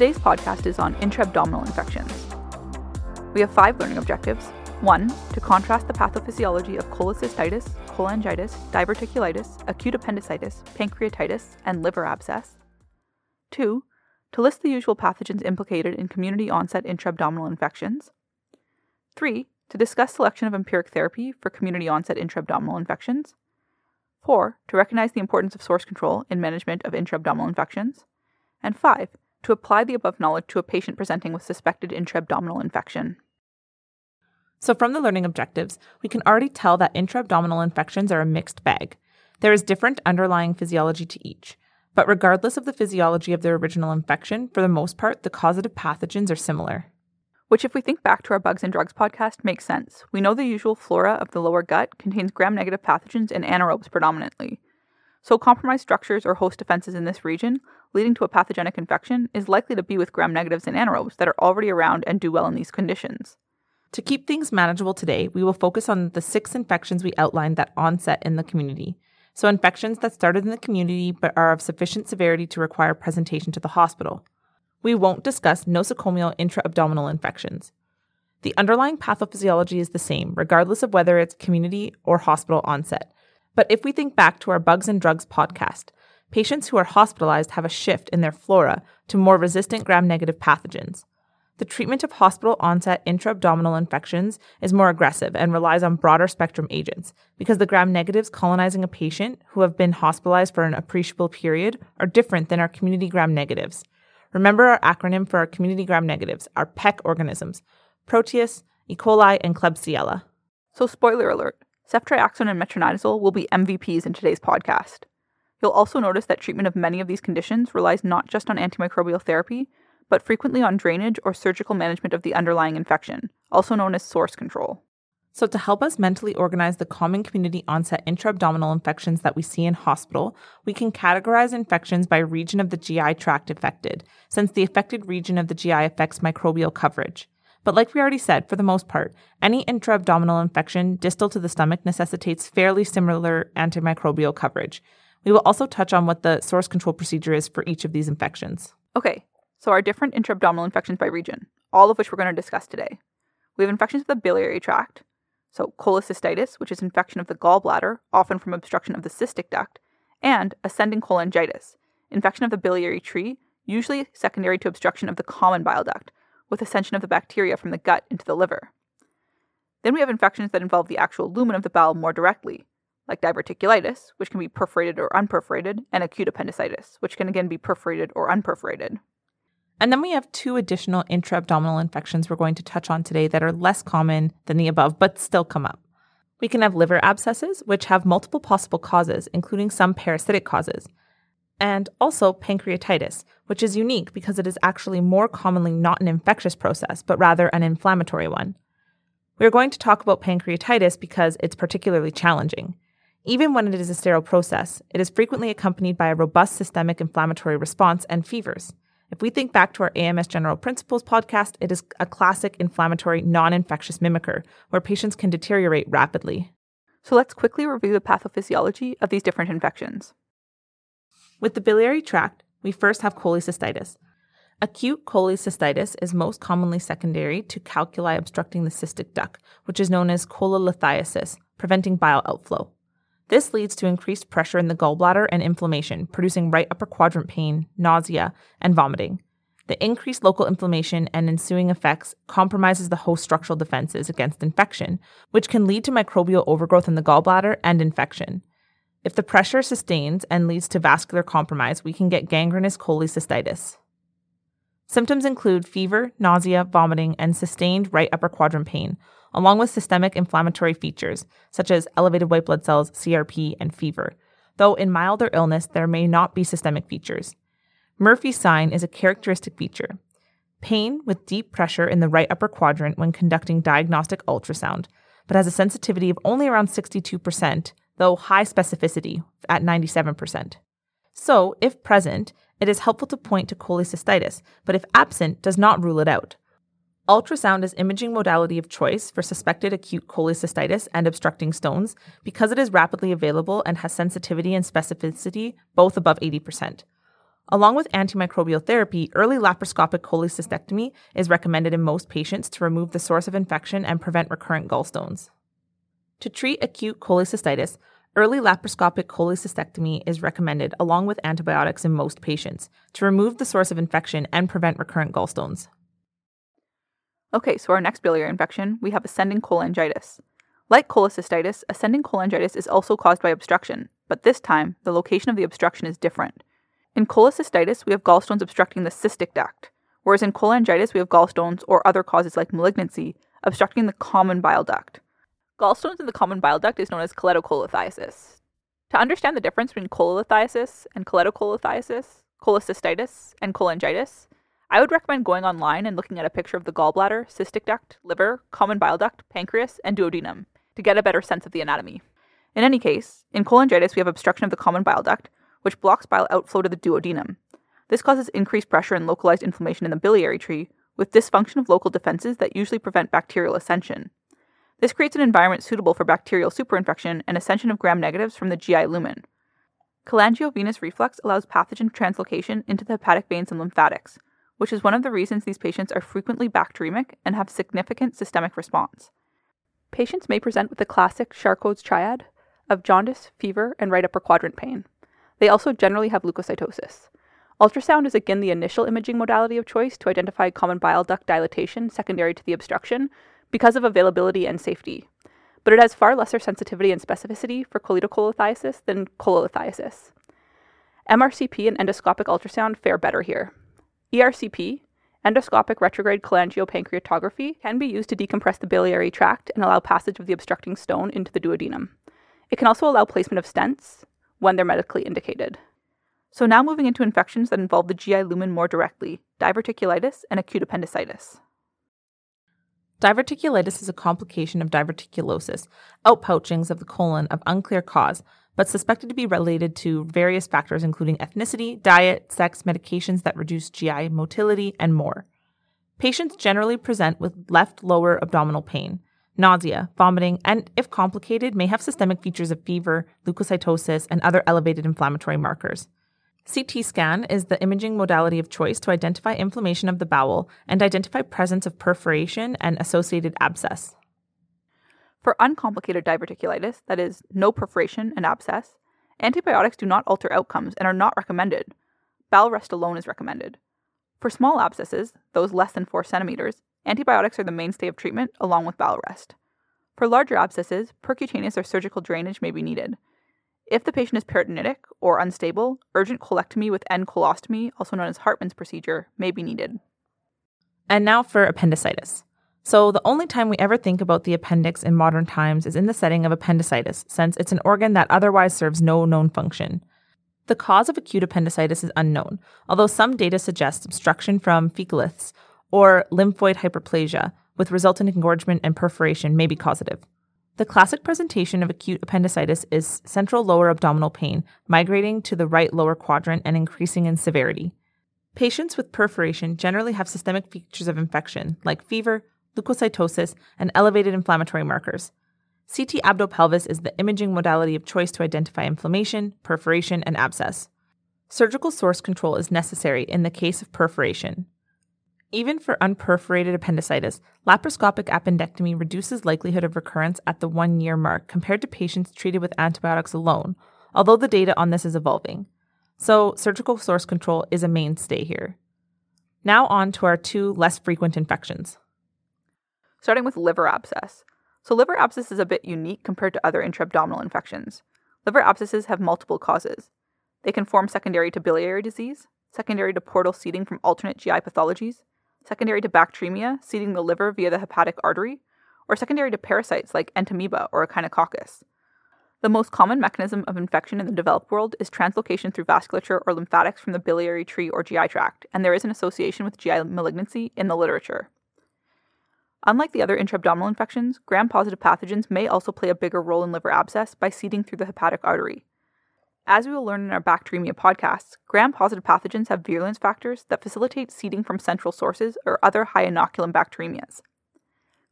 Today's podcast is on intra-abdominal infections. We have five learning objectives. One, to contrast the pathophysiology of cholecystitis, cholangitis, diverticulitis, acute appendicitis, pancreatitis, and liver abscess. Two, to list the usual pathogens implicated in community onset intra-abdominal infections. Three, to discuss selection of empiric therapy for community onset intra-abdominal infections. Four, to recognize the importance of source control in management of intra-abdominal infections. And five, to apply the above knowledge to a patient presenting with suspected intra-abdominal infection. So, from the learning objectives, we can already tell that intra-abdominal infections are a mixed bag. There is different underlying physiology to each. But regardless of the physiology of their original infection, for the most part, the causative pathogens are similar. Which, if we think back to our Bugs and Drugs podcast, makes sense. We know the usual flora of the lower gut contains gram negative pathogens and anaerobes predominantly. So, compromised structures or host defenses in this region, leading to a pathogenic infection, is likely to be with gram negatives and anaerobes that are already around and do well in these conditions. To keep things manageable today, we will focus on the six infections we outlined that onset in the community. So, infections that started in the community but are of sufficient severity to require presentation to the hospital. We won't discuss nosocomial intra-abdominal infections. The underlying pathophysiology is the same, regardless of whether it's community or hospital onset. But if we think back to our Bugs and Drugs podcast, patients who are hospitalized have a shift in their flora to more resistant gram negative pathogens. The treatment of hospital onset intra-abdominal infections is more aggressive and relies on broader spectrum agents because the gram negatives colonizing a patient who have been hospitalized for an appreciable period are different than our community gram negatives. Remember our acronym for our community gram negatives, our PEC organisms Proteus, E. coli, and Klebsiella. So, spoiler alert ceftriaxone and metronidazole will be MVPs in today's podcast. You'll also notice that treatment of many of these conditions relies not just on antimicrobial therapy, but frequently on drainage or surgical management of the underlying infection, also known as source control. So, to help us mentally organize the common community onset intra-abdominal infections that we see in hospital, we can categorize infections by region of the GI tract affected, since the affected region of the GI affects microbial coverage. But like we already said, for the most part, any intra-abdominal infection distal to the stomach necessitates fairly similar antimicrobial coverage. We will also touch on what the source control procedure is for each of these infections. Okay, so our different intra-abdominal infections by region, all of which we're going to discuss today. We have infections of the biliary tract, so cholecystitis, which is infection of the gallbladder, often from obstruction of the cystic duct, and ascending cholangitis, infection of the biliary tree, usually secondary to obstruction of the common bile duct, with ascension of the bacteria from the gut into the liver. Then we have infections that involve the actual lumen of the bowel more directly, like diverticulitis, which can be perforated or unperforated, and acute appendicitis, which can again be perforated or unperforated. And then we have two additional intra abdominal infections we're going to touch on today that are less common than the above, but still come up. We can have liver abscesses, which have multiple possible causes, including some parasitic causes, and also pancreatitis, which is unique because it is actually more commonly not an infectious process, but rather an inflammatory one. We are going to talk about pancreatitis because it's particularly challenging. Even when it is a sterile process, it is frequently accompanied by a robust systemic inflammatory response and fevers. If we think back to our AMS General Principles podcast, it is a classic inflammatory, non infectious mimicker where patients can deteriorate rapidly. So let's quickly review the pathophysiology of these different infections. With the biliary tract, we first have cholecystitis. Acute cholecystitis is most commonly secondary to calculi obstructing the cystic duct, which is known as cholelithiasis, preventing bile outflow. This leads to increased pressure in the gallbladder and inflammation, producing right upper quadrant pain, nausea, and vomiting. The increased local inflammation and ensuing effects compromises the host structural defenses against infection, which can lead to microbial overgrowth in the gallbladder and infection. If the pressure sustains and leads to vascular compromise, we can get gangrenous cholecystitis. Symptoms include fever, nausea, vomiting, and sustained right upper quadrant pain, along with systemic inflammatory features such as elevated white blood cells, CRP, and fever, though in milder illness there may not be systemic features. Murphy's sign is a characteristic feature. Pain with deep pressure in the right upper quadrant when conducting diagnostic ultrasound, but has a sensitivity of only around 62%, though high specificity at 97%. So, if present, it is helpful to point to cholecystitis, but if absent, does not rule it out. Ultrasound is imaging modality of choice for suspected acute cholecystitis and obstructing stones because it is rapidly available and has sensitivity and specificity both above 80%. Along with antimicrobial therapy, early laparoscopic cholecystectomy is recommended in most patients to remove the source of infection and prevent recurrent gallstones. To treat acute cholecystitis, early laparoscopic cholecystectomy is recommended along with antibiotics in most patients to remove the source of infection and prevent recurrent gallstones. Okay, so our next biliary infection, we have ascending cholangitis. Like cholecystitis, ascending cholangitis is also caused by obstruction, but this time, the location of the obstruction is different. In cholecystitis, we have gallstones obstructing the cystic duct, whereas in cholangitis, we have gallstones or other causes like malignancy obstructing the common bile duct. Gallstones in the common bile duct is known as cholecystolithiasis. To understand the difference between cholelithiasis and cholecystolithiasis, cholecystitis, and cholangitis, I would recommend going online and looking at a picture of the gallbladder, cystic duct, liver, common bile duct, pancreas, and duodenum to get a better sense of the anatomy. In any case, in cholangitis, we have obstruction of the common bile duct, which blocks bile outflow to the duodenum. This causes increased pressure and localized inflammation in the biliary tree, with dysfunction of local defenses that usually prevent bacterial ascension. This creates an environment suitable for bacterial superinfection and ascension of gram negatives from the GI lumen. Cholangiovenous reflux allows pathogen translocation into the hepatic veins and lymphatics, which is one of the reasons these patients are frequently bacteremic and have significant systemic response. Patients may present with the classic Charcot's triad of jaundice, fever, and right upper quadrant pain. They also generally have leukocytosis. Ultrasound is again the initial imaging modality of choice to identify common bile duct dilatation secondary to the obstruction because of availability and safety. But it has far lesser sensitivity and specificity for cholecystolithiasis than cholelithiasis. MRCP and endoscopic ultrasound fare better here. ERCP, endoscopic retrograde cholangiopancreatography, can be used to decompress the biliary tract and allow passage of the obstructing stone into the duodenum. It can also allow placement of stents when they're medically indicated. So, now moving into infections that involve the GI lumen more directly diverticulitis and acute appendicitis. Diverticulitis is a complication of diverticulosis, outpouchings of the colon of unclear cause but suspected to be related to various factors including ethnicity, diet, sex, medications that reduce GI motility, and more. Patients generally present with left lower abdominal pain, nausea, vomiting, and, if complicated, may have systemic features of fever, leukocytosis, and other elevated inflammatory markers. CT scan is the imaging modality of choice to identify inflammation of the bowel and identify presence of perforation and associated abscess. For uncomplicated diverticulitis, that is, no perforation and abscess, antibiotics do not alter outcomes and are not recommended. Bowel rest alone is recommended. For small abscesses, those less than 4 centimeters, antibiotics are the mainstay of treatment along with bowel rest. For larger abscesses, percutaneous or surgical drainage may be needed. If the patient is peritonitic or unstable, urgent colectomy with end colostomy, also known as Hartmann's procedure, may be needed. And now for appendicitis. So, the only time we ever think about the appendix in modern times is in the setting of appendicitis, since it's an organ that otherwise serves no known function. The cause of acute appendicitis is unknown, although some data suggests obstruction from fecaliths or lymphoid hyperplasia with resultant engorgement and perforation may be causative. The classic presentation of acute appendicitis is central lower abdominal pain, migrating to the right lower quadrant and increasing in severity. Patients with perforation generally have systemic features of infection, like fever, leukocytosis, and elevated inflammatory markers. CT abdo-pelvis is the imaging modality of choice to identify inflammation, perforation, and abscess. Surgical source control is necessary in the case of perforation. Even for unperforated appendicitis, laparoscopic appendectomy reduces likelihood of recurrence at the one year mark compared to patients treated with antibiotics alone, although the data on this is evolving. So, surgical source control is a mainstay here. Now, on to our two less frequent infections starting with liver abscess. So, liver abscess is a bit unique compared to other intra-abdominal infections. Liver abscesses have multiple causes. They can form secondary to biliary disease, secondary to portal seeding from alternate GI pathologies, secondary to bacteremia seeding the liver via the hepatic artery, or secondary to parasites like entamoeba or echinococcus. The most common mechanism of infection in the developed world is translocation through vasculature or lymphatics from the biliary tree or GI tract, and there is an association with GI malignancy in the literature. Unlike the other intra-abdominal infections, gram-positive pathogens may also play a bigger role in liver abscess by seeding through the hepatic artery. As we will learn in our bacteremia podcasts, gram-positive pathogens have virulence factors that facilitate seeding from central sources or other high inoculum bacteremias.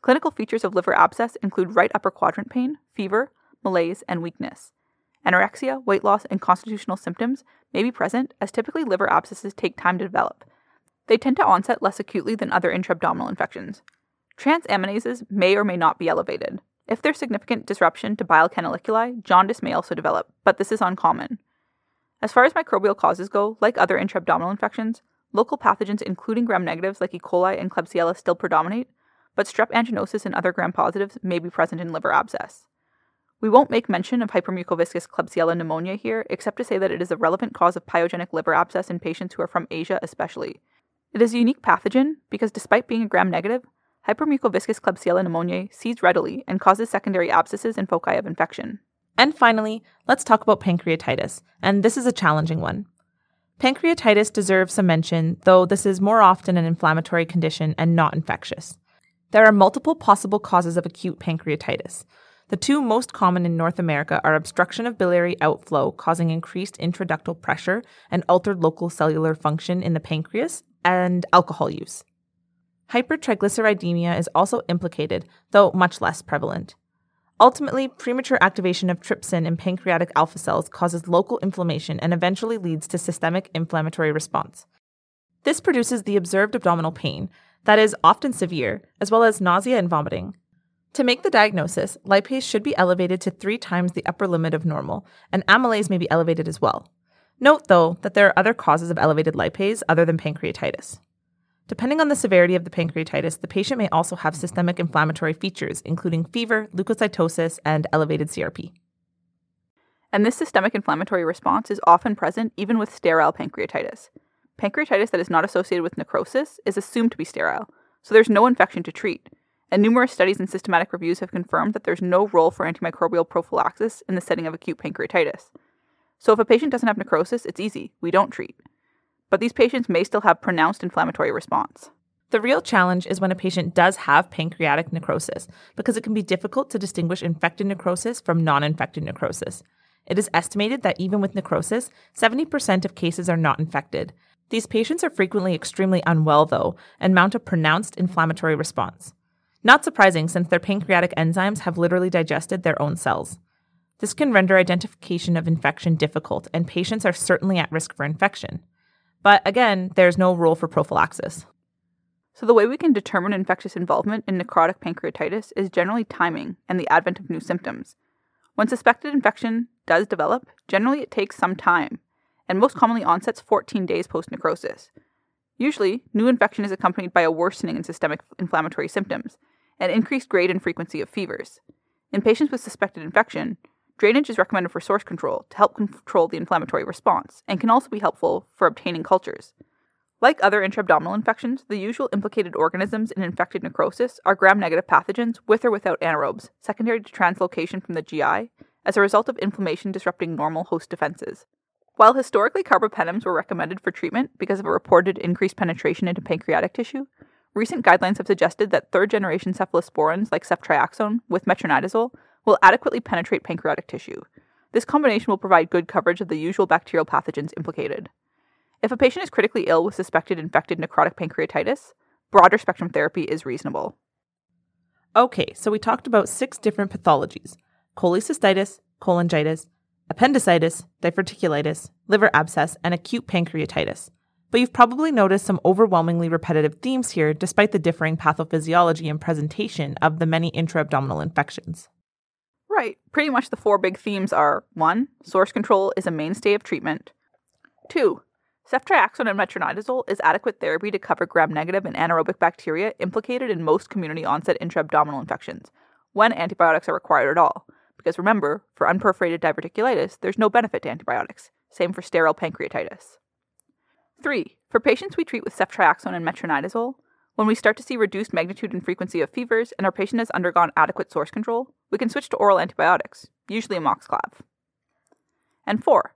Clinical features of liver abscess include right upper quadrant pain, fever, malaise, and weakness. Anorexia, weight loss, and constitutional symptoms may be present, as typically liver abscesses take time to develop. They tend to onset less acutely than other intra-abdominal infections. Transaminases may or may not be elevated. If there's significant disruption to bile canaliculi, jaundice may also develop, but this is uncommon. As far as microbial causes go, like other intra-abdominal infections, local pathogens including gram-negatives like E. coli and Klebsiella still predominate, but strep anginosus and other gram-positives may be present in liver abscess. We won't make mention of hypermucoviscous Klebsiella pneumonia here, except to say that it is a relevant cause of pyogenic liver abscess in patients who are from Asia, especially. It is a unique pathogen because, despite being a gram negative, hypermucoviscous Klebsiella pneumoniae seeds readily and causes secondary abscesses and foci of infection. And finally, let's talk about pancreatitis, and this is a challenging one. Pancreatitis deserves some mention, though this is more often an inflammatory condition and not infectious. There are multiple possible causes of acute pancreatitis. The two most common in North America are obstruction of biliary outflow, causing increased intraductal pressure and altered local cellular function in the pancreas, and alcohol use. Hypertriglyceridemia is also implicated, though much less prevalent. Ultimately, premature activation of trypsin in pancreatic alpha cells causes local inflammation and eventually leads to systemic inflammatory response. This produces the observed abdominal pain, that is often severe, as well as nausea and vomiting. To make the diagnosis, lipase should be elevated to three times the upper limit of normal, and amylase may be elevated as well. Note, though, that there are other causes of elevated lipase other than pancreatitis. Depending on the severity of the pancreatitis, the patient may also have systemic inflammatory features, including fever, leukocytosis, and elevated CRP. And this systemic inflammatory response is often present even with sterile pancreatitis. Pancreatitis that is not associated with necrosis is assumed to be sterile, so there's no infection to treat, and numerous studies and systematic reviews have confirmed that there's no role for antimicrobial prophylaxis in the setting of acute pancreatitis. So if a patient doesn't have necrosis, it's easy, we don't treat. But these patients may still have pronounced inflammatory response. The real challenge is when a patient does have pancreatic necrosis, because it can be difficult to distinguish infected necrosis from non infected necrosis. It is estimated that even with necrosis, 70% of cases are not infected. These patients are frequently extremely unwell, though, and mount a pronounced inflammatory response. Not surprising, since their pancreatic enzymes have literally digested their own cells. This can render identification of infection difficult, and patients are certainly at risk for infection. But again, there's no rule for prophylaxis. So, the way we can determine infectious involvement in necrotic pancreatitis is generally timing and the advent of new symptoms. When suspected infection does develop, generally it takes some time, and most commonly onsets 14 days post necrosis. Usually, new infection is accompanied by a worsening in systemic inflammatory symptoms and increased grade and frequency of fevers. In patients with suspected infection, drainage is recommended for source control to help control the inflammatory response and can also be helpful for obtaining cultures. Like other intra-abdominal infections, the usual implicated organisms in infected necrosis are gram-negative pathogens with or without anaerobes, secondary to translocation from the GI, as a result of inflammation disrupting normal host defenses. While historically carbapenems were recommended for treatment because of a reported increased penetration into pancreatic tissue, recent guidelines have suggested that third generation cephalosporins like ceftriaxone with metronidazole will adequately penetrate pancreatic tissue. This combination will provide good coverage of the usual bacterial pathogens implicated. If a patient is critically ill with suspected infected necrotic pancreatitis, broader spectrum therapy is reasonable. Okay, so we talked about six different pathologies cholecystitis, cholangitis, appendicitis, diverticulitis, liver abscess, and acute pancreatitis. But you've probably noticed some overwhelmingly repetitive themes here despite the differing pathophysiology and presentation of the many intra abdominal infections. Right. Pretty much the four big themes are 1. Source control is a mainstay of treatment. 2. Ceftriaxone and metronidazole is adequate therapy to cover gram negative and anaerobic bacteria implicated in most community onset intra abdominal infections, when antibiotics are required at all. Because remember, for unperforated diverticulitis, there's no benefit to antibiotics. Same for sterile pancreatitis. 3. For patients we treat with ceftriaxone and metronidazole, when we start to see reduced magnitude and frequency of fevers and our patient has undergone adequate source control, we can switch to oral antibiotics, usually amoxiclav. And 4.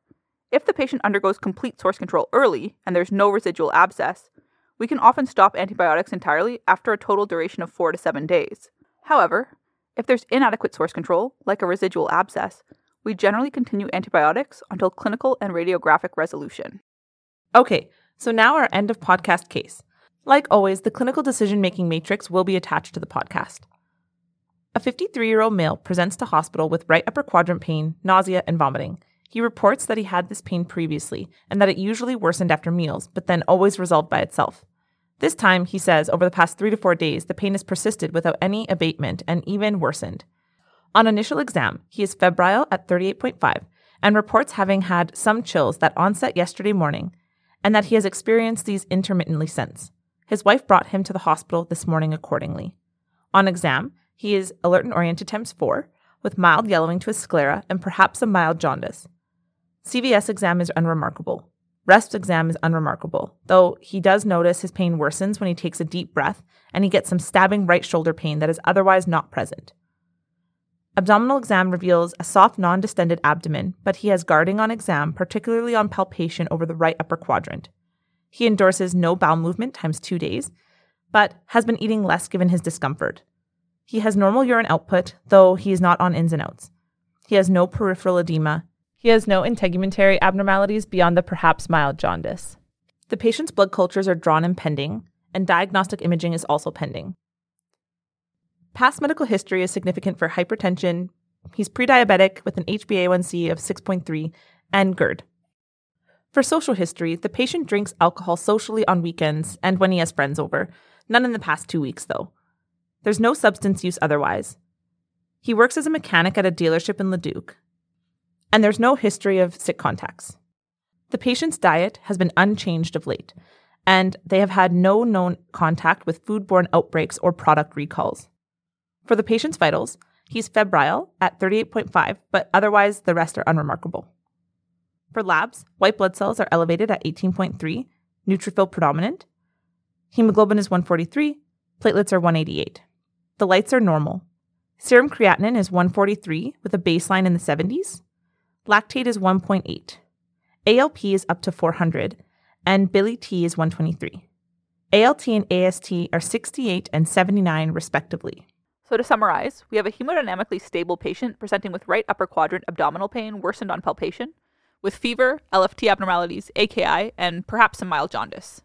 If the patient undergoes complete source control early and there's no residual abscess, we can often stop antibiotics entirely after a total duration of 4 to 7 days. However, if there's inadequate source control, like a residual abscess, we generally continue antibiotics until clinical and radiographic resolution. Okay, so now our end of podcast case. Like always, the clinical decision making matrix will be attached to the podcast. A 53 year old male presents to hospital with right upper quadrant pain, nausea, and vomiting. He reports that he had this pain previously and that it usually worsened after meals, but then always resolved by itself. This time, he says, over the past three to four days, the pain has persisted without any abatement and even worsened. On initial exam, he is febrile at 38.5 and reports having had some chills that onset yesterday morning and that he has experienced these intermittently since. His wife brought him to the hospital this morning accordingly. On exam, he is alert and oriented times 4, with mild yellowing to his sclera and perhaps a mild jaundice. CVS exam is unremarkable. Rest exam is unremarkable, though he does notice his pain worsens when he takes a deep breath and he gets some stabbing right shoulder pain that is otherwise not present. Abdominal exam reveals a soft, non distended abdomen, but he has guarding on exam, particularly on palpation over the right upper quadrant. He endorses no bowel movement times two days, but has been eating less given his discomfort. He has normal urine output, though he is not on ins and outs. He has no peripheral edema he has no integumentary abnormalities beyond the perhaps mild jaundice. The patient's blood cultures are drawn and pending, and diagnostic imaging is also pending. Past medical history is significant for hypertension. He's pre-diabetic with an HbA1c of 6.3 and GERD. For social history, the patient drinks alcohol socially on weekends and when he has friends over, none in the past two weeks, though. There's no substance use otherwise. He works as a mechanic at a dealership in Leduc, and there's no history of sick contacts. The patient's diet has been unchanged of late, and they have had no known contact with foodborne outbreaks or product recalls. For the patient's vitals, he's febrile at 38.5, but otherwise the rest are unremarkable. For labs, white blood cells are elevated at 18.3, neutrophil predominant. Hemoglobin is 143, platelets are 188. The lytes are normal. Serum creatinine is 143 with a baseline in the 70s. Lactate is 1.8. ALP is up to 400, and bili T is 123. ALT and AST are 68 and 79, respectively. So, to summarize, we have a hemodynamically stable patient presenting with right upper quadrant abdominal pain worsened on palpation, with fever, LFT abnormalities, AKI, and perhaps some mild jaundice.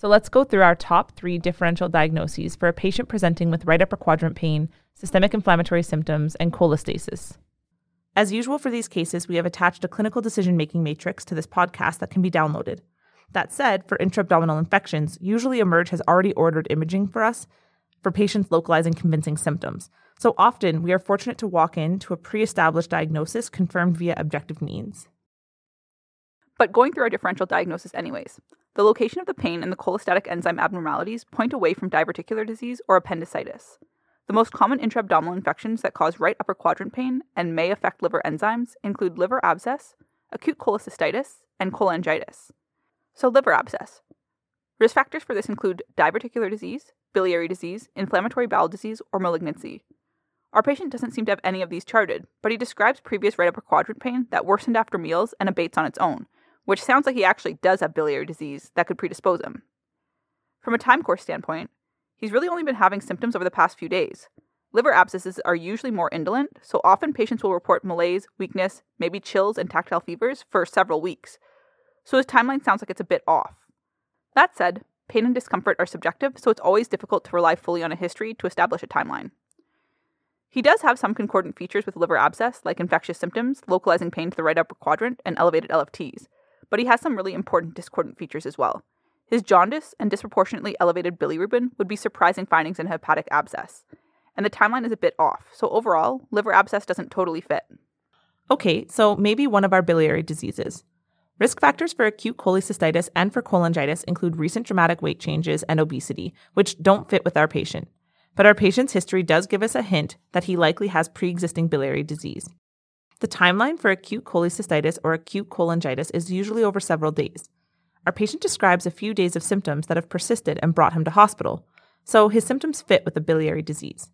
So, let's go through our top three differential diagnoses for a patient presenting with right upper quadrant pain, systemic inflammatory symptoms, and cholestasis. As usual for these cases, we have attached a clinical decision making matrix to this podcast that can be downloaded. That said, for intra-abdominal infections, usually Emerg has already ordered imaging for us for patients localizing convincing symptoms. So often, we are fortunate to walk in to a pre established diagnosis confirmed via objective means. But going through our differential diagnosis, anyways, the location of the pain and the cholestatic enzyme abnormalities point away from diverticular disease or appendicitis. The most common intra-abdominal infections that cause right upper quadrant pain and may affect liver enzymes include liver abscess, acute cholecystitis, and cholangitis. So, liver abscess. Risk factors for this include diverticular disease, biliary disease, inflammatory bowel disease, or malignancy. Our patient doesn't seem to have any of these charted, but he describes previous right upper quadrant pain that worsened after meals and abates on its own, which sounds like he actually does have biliary disease that could predispose him. From a time course standpoint, He's really only been having symptoms over the past few days. Liver abscesses are usually more indolent, so often patients will report malaise, weakness, maybe chills, and tactile fevers for several weeks. So his timeline sounds like it's a bit off. That said, pain and discomfort are subjective, so it's always difficult to rely fully on a history to establish a timeline. He does have some concordant features with liver abscess, like infectious symptoms, localizing pain to the right upper quadrant, and elevated LFTs, but he has some really important discordant features as well. His jaundice and disproportionately elevated bilirubin would be surprising findings in hepatic abscess. And the timeline is a bit off, so overall, liver abscess doesn't totally fit. Okay, so maybe one of our biliary diseases. Risk factors for acute cholecystitis and for cholangitis include recent dramatic weight changes and obesity, which don't fit with our patient. But our patient's history does give us a hint that he likely has pre existing biliary disease. The timeline for acute cholecystitis or acute cholangitis is usually over several days. Our patient describes a few days of symptoms that have persisted and brought him to hospital, so his symptoms fit with a biliary disease.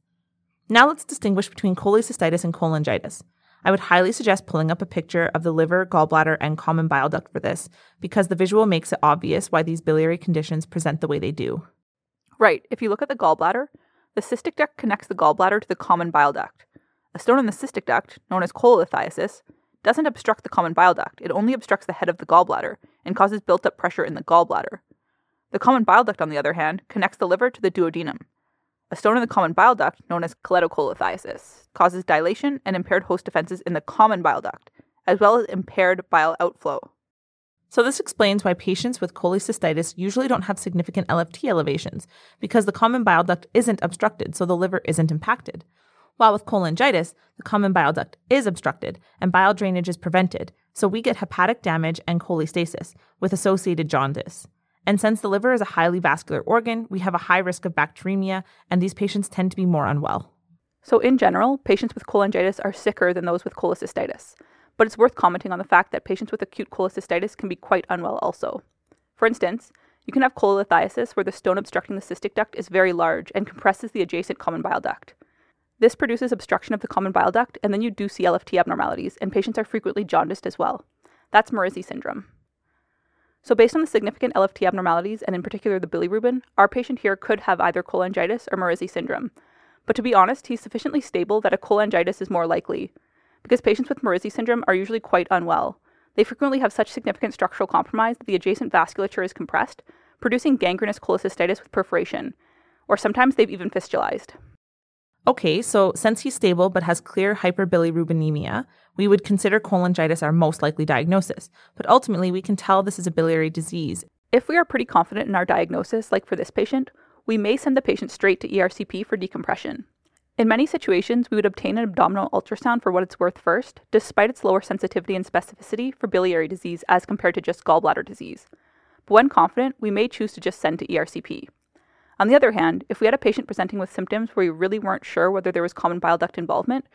Now let's distinguish between cholecystitis and cholangitis. I would highly suggest pulling up a picture of the liver, gallbladder, and common bile duct for this because the visual makes it obvious why these biliary conditions present the way they do. Right, if you look at the gallbladder, the cystic duct connects the gallbladder to the common bile duct. A stone in the cystic duct, known as cholelithiasis, doesn't obstruct the common bile duct, it only obstructs the head of the gallbladder and causes built up pressure in the gallbladder. The common bile duct, on the other hand, connects the liver to the duodenum. A stone in the common bile duct, known as cholecystolithiasis, causes dilation and impaired host defenses in the common bile duct, as well as impaired bile outflow. So, this explains why patients with cholecystitis usually don't have significant LFT elevations, because the common bile duct isn't obstructed, so the liver isn't impacted. While with cholangitis, the common bile duct is obstructed and bile drainage is prevented, so we get hepatic damage and cholestasis with associated jaundice. And since the liver is a highly vascular organ, we have a high risk of bacteremia, and these patients tend to be more unwell. So, in general, patients with cholangitis are sicker than those with cholecystitis. But it's worth commenting on the fact that patients with acute cholecystitis can be quite unwell also. For instance, you can have cholelithiasis where the stone obstructing the cystic duct is very large and compresses the adjacent common bile duct. This produces obstruction of the common bile duct, and then you do see LFT abnormalities, and patients are frequently jaundiced as well. That's Mirizzi syndrome. So, based on the significant LFT abnormalities, and in particular the bilirubin, our patient here could have either cholangitis or Mirizzi syndrome. But to be honest, he's sufficiently stable that a cholangitis is more likely, because patients with Mirizzi syndrome are usually quite unwell. They frequently have such significant structural compromise that the adjacent vasculature is compressed, producing gangrenous cholecystitis with perforation, or sometimes they've even fistulized. Okay, so since he's stable but has clear hyperbilirubinemia, we would consider cholangitis our most likely diagnosis. But ultimately, we can tell this is a biliary disease. If we are pretty confident in our diagnosis, like for this patient, we may send the patient straight to ERCP for decompression. In many situations, we would obtain an abdominal ultrasound for what it's worth first, despite its lower sensitivity and specificity for biliary disease as compared to just gallbladder disease. But when confident, we may choose to just send to ERCP. On the other hand, if we had a patient presenting with symptoms where we really weren't sure whether there was common bile duct involvement,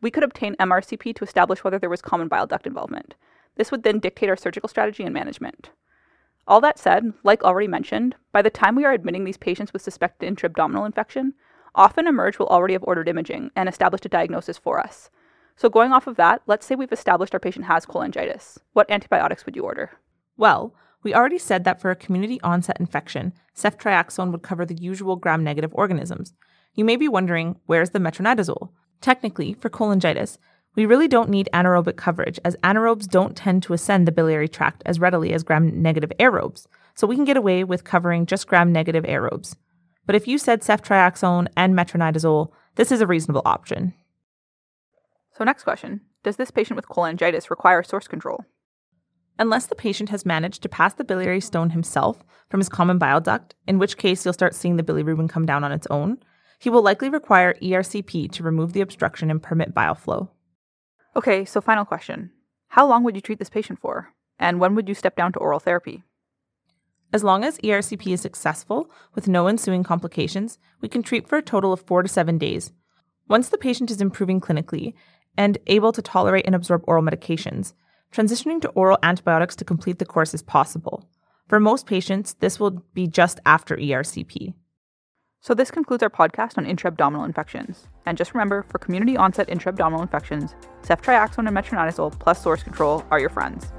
we could obtain MRCP to establish whether there was common bile duct involvement. This would then dictate our surgical strategy and management. All that said, like already mentioned, by the time we are admitting these patients with suspected intra-abdominal infection, often Emerg will already have ordered imaging and established a diagnosis for us. So, going off of that, let's say we've established our patient has cholangitis. What antibiotics would you order? Well, we already said that for a community onset infection, ceftriaxone would cover the usual gram negative organisms. You may be wondering, where's the metronidazole? Technically, for cholangitis, we really don't need anaerobic coverage as anaerobes don't tend to ascend the biliary tract as readily as gram negative aerobes, so we can get away with covering just gram negative aerobes. But if you said ceftriaxone and metronidazole, this is a reasonable option. So, next question Does this patient with cholangitis require source control? Unless the patient has managed to pass the biliary stone himself from his common bile duct, in which case you'll start seeing the bilirubin come down on its own, he will likely require ERCP to remove the obstruction and permit bile flow. Okay, so final question How long would you treat this patient for? And when would you step down to oral therapy? As long as ERCP is successful with no ensuing complications, we can treat for a total of four to seven days. Once the patient is improving clinically and able to tolerate and absorb oral medications, transitioning to oral antibiotics to complete the course is possible. For most patients, this will be just after ERCP. So, this concludes our podcast on intra-abdominal infections. And just remember, for community onset intra-abdominal infections, ceftriaxone and metronidazole plus source control are your friends.